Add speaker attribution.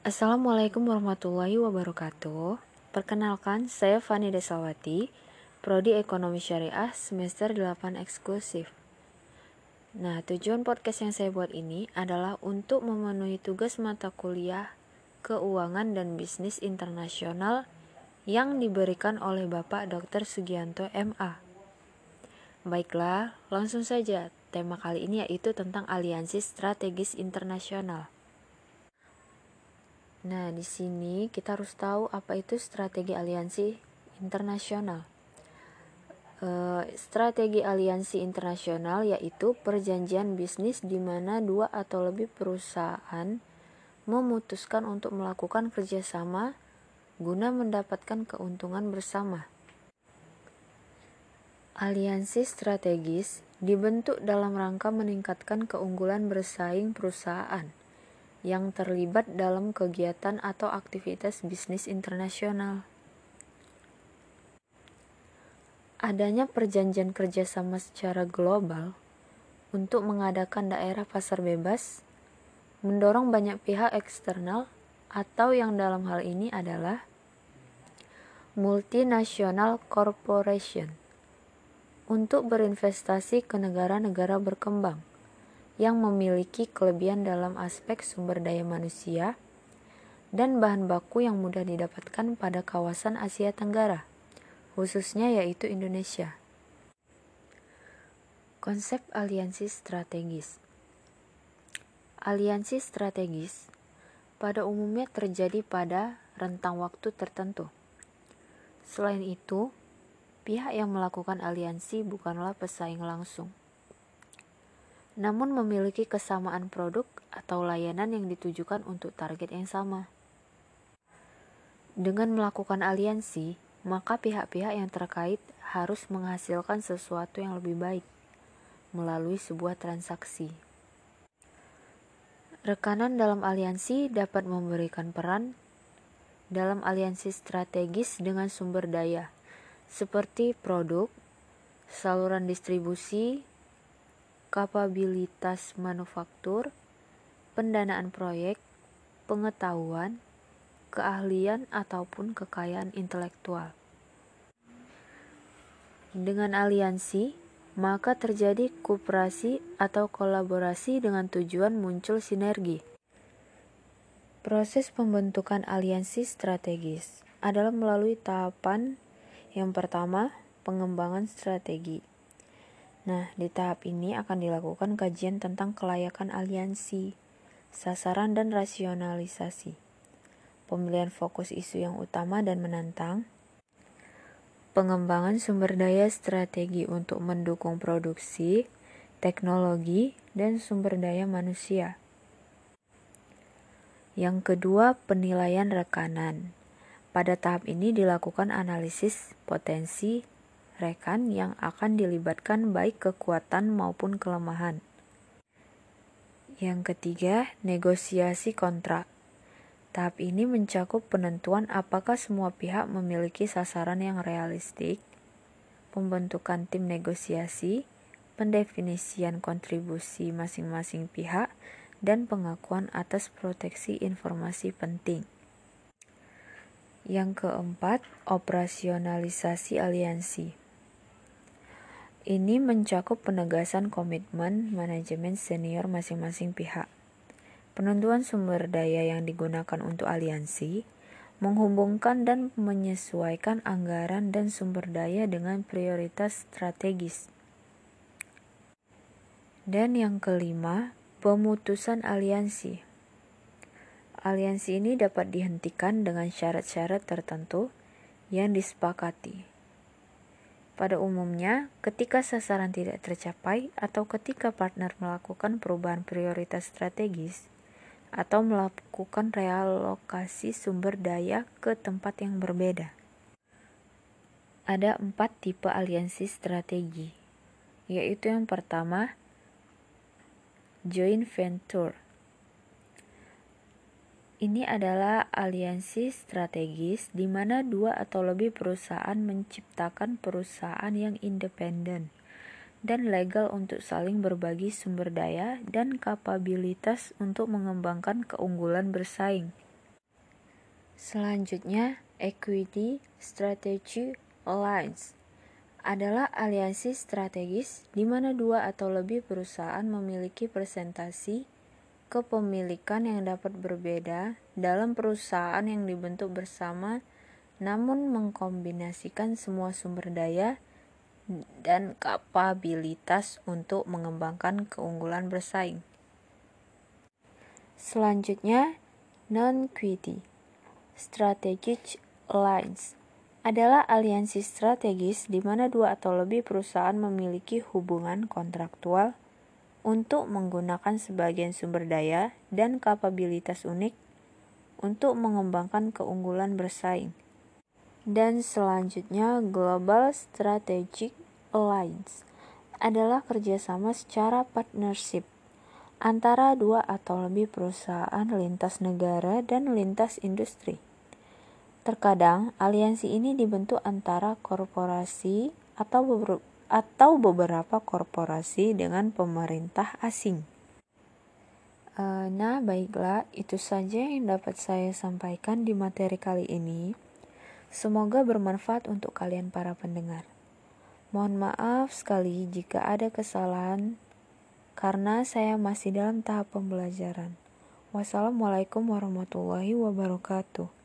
Speaker 1: Assalamualaikum warahmatullahi wabarakatuh. Perkenalkan, saya Fani Desawati, Prodi Ekonomi Syariah semester 8 eksklusif. Nah, tujuan podcast yang saya buat ini adalah untuk memenuhi tugas mata kuliah Keuangan dan Bisnis Internasional yang diberikan oleh Bapak Dr. Sugianto MA. Baiklah, langsung saja. Tema kali ini yaitu tentang aliansi strategis internasional. Nah, di sini kita harus tahu apa itu strategi aliansi internasional. E, strategi aliansi internasional yaitu perjanjian bisnis di mana dua atau lebih perusahaan memutuskan untuk melakukan kerjasama guna mendapatkan keuntungan bersama. Aliansi strategis dibentuk dalam rangka meningkatkan keunggulan bersaing perusahaan yang terlibat dalam kegiatan atau aktivitas bisnis internasional. Adanya perjanjian kerjasama secara global untuk mengadakan daerah pasar bebas, mendorong banyak pihak eksternal atau yang dalam hal ini adalah multinational corporation untuk berinvestasi ke negara-negara berkembang yang memiliki kelebihan dalam aspek sumber daya manusia dan bahan baku yang mudah didapatkan pada kawasan Asia Tenggara, khususnya yaitu Indonesia. Konsep aliansi strategis Aliansi strategis pada umumnya terjadi pada rentang waktu tertentu. Selain itu, pihak yang melakukan aliansi bukanlah pesaing langsung namun memiliki kesamaan produk atau layanan yang ditujukan untuk target yang sama. Dengan melakukan aliansi, maka pihak-pihak yang terkait harus menghasilkan sesuatu yang lebih baik melalui sebuah transaksi. Rekanan dalam aliansi dapat memberikan peran dalam aliansi strategis dengan sumber daya, seperti produk, saluran distribusi, kapabilitas manufaktur, pendanaan proyek, pengetahuan, keahlian, ataupun kekayaan intelektual. Dengan aliansi, maka terjadi kooperasi atau kolaborasi dengan tujuan muncul sinergi. Proses pembentukan aliansi strategis adalah melalui tahapan yang pertama, pengembangan strategi. Nah, di tahap ini akan dilakukan kajian tentang kelayakan aliansi, sasaran dan rasionalisasi, pemilihan fokus isu yang utama dan menantang, pengembangan sumber daya strategi untuk mendukung produksi, teknologi, dan sumber daya manusia. Yang kedua, penilaian rekanan. Pada tahap ini dilakukan analisis potensi rekan yang akan dilibatkan baik kekuatan maupun kelemahan. Yang ketiga, negosiasi kontrak. Tahap ini mencakup penentuan apakah semua pihak memiliki sasaran yang realistik, pembentukan tim negosiasi, pendefinisian kontribusi masing-masing pihak, dan pengakuan atas proteksi informasi penting. Yang keempat, operasionalisasi aliansi. Ini mencakup penegasan komitmen manajemen senior masing-masing pihak. Penentuan sumber daya yang digunakan untuk aliansi, menghubungkan dan menyesuaikan anggaran dan sumber daya dengan prioritas strategis. Dan yang kelima, pemutusan aliansi. Aliansi ini dapat dihentikan dengan syarat-syarat tertentu yang disepakati. Pada umumnya, ketika sasaran tidak tercapai atau ketika partner melakukan perubahan prioritas strategis atau melakukan realokasi sumber daya ke tempat yang berbeda. Ada empat tipe aliansi strategi, yaitu yang pertama, joint venture ini adalah aliansi strategis di mana dua atau lebih perusahaan menciptakan perusahaan yang independen dan legal untuk saling berbagi sumber daya dan kapabilitas untuk mengembangkan keunggulan bersaing. Selanjutnya, Equity Strategy Alliance adalah aliansi strategis di mana dua atau lebih perusahaan memiliki presentasi kepemilikan yang dapat berbeda dalam perusahaan yang dibentuk bersama namun mengkombinasikan semua sumber daya dan kapabilitas untuk mengembangkan keunggulan bersaing. Selanjutnya, non-quity Strategic Alliance adalah aliansi strategis di mana dua atau lebih perusahaan memiliki hubungan kontraktual untuk menggunakan sebagian sumber daya dan kapabilitas unik untuk mengembangkan keunggulan bersaing. Dan selanjutnya, Global Strategic Alliance adalah kerjasama secara partnership antara dua atau lebih perusahaan lintas negara dan lintas industri. Terkadang, aliansi ini dibentuk antara korporasi atau atau beberapa korporasi dengan pemerintah asing. Eh, nah, baiklah, itu saja yang dapat saya sampaikan di materi kali ini. Semoga bermanfaat untuk kalian para pendengar. Mohon maaf sekali jika ada kesalahan karena saya masih dalam tahap pembelajaran. Wassalamualaikum warahmatullahi wabarakatuh.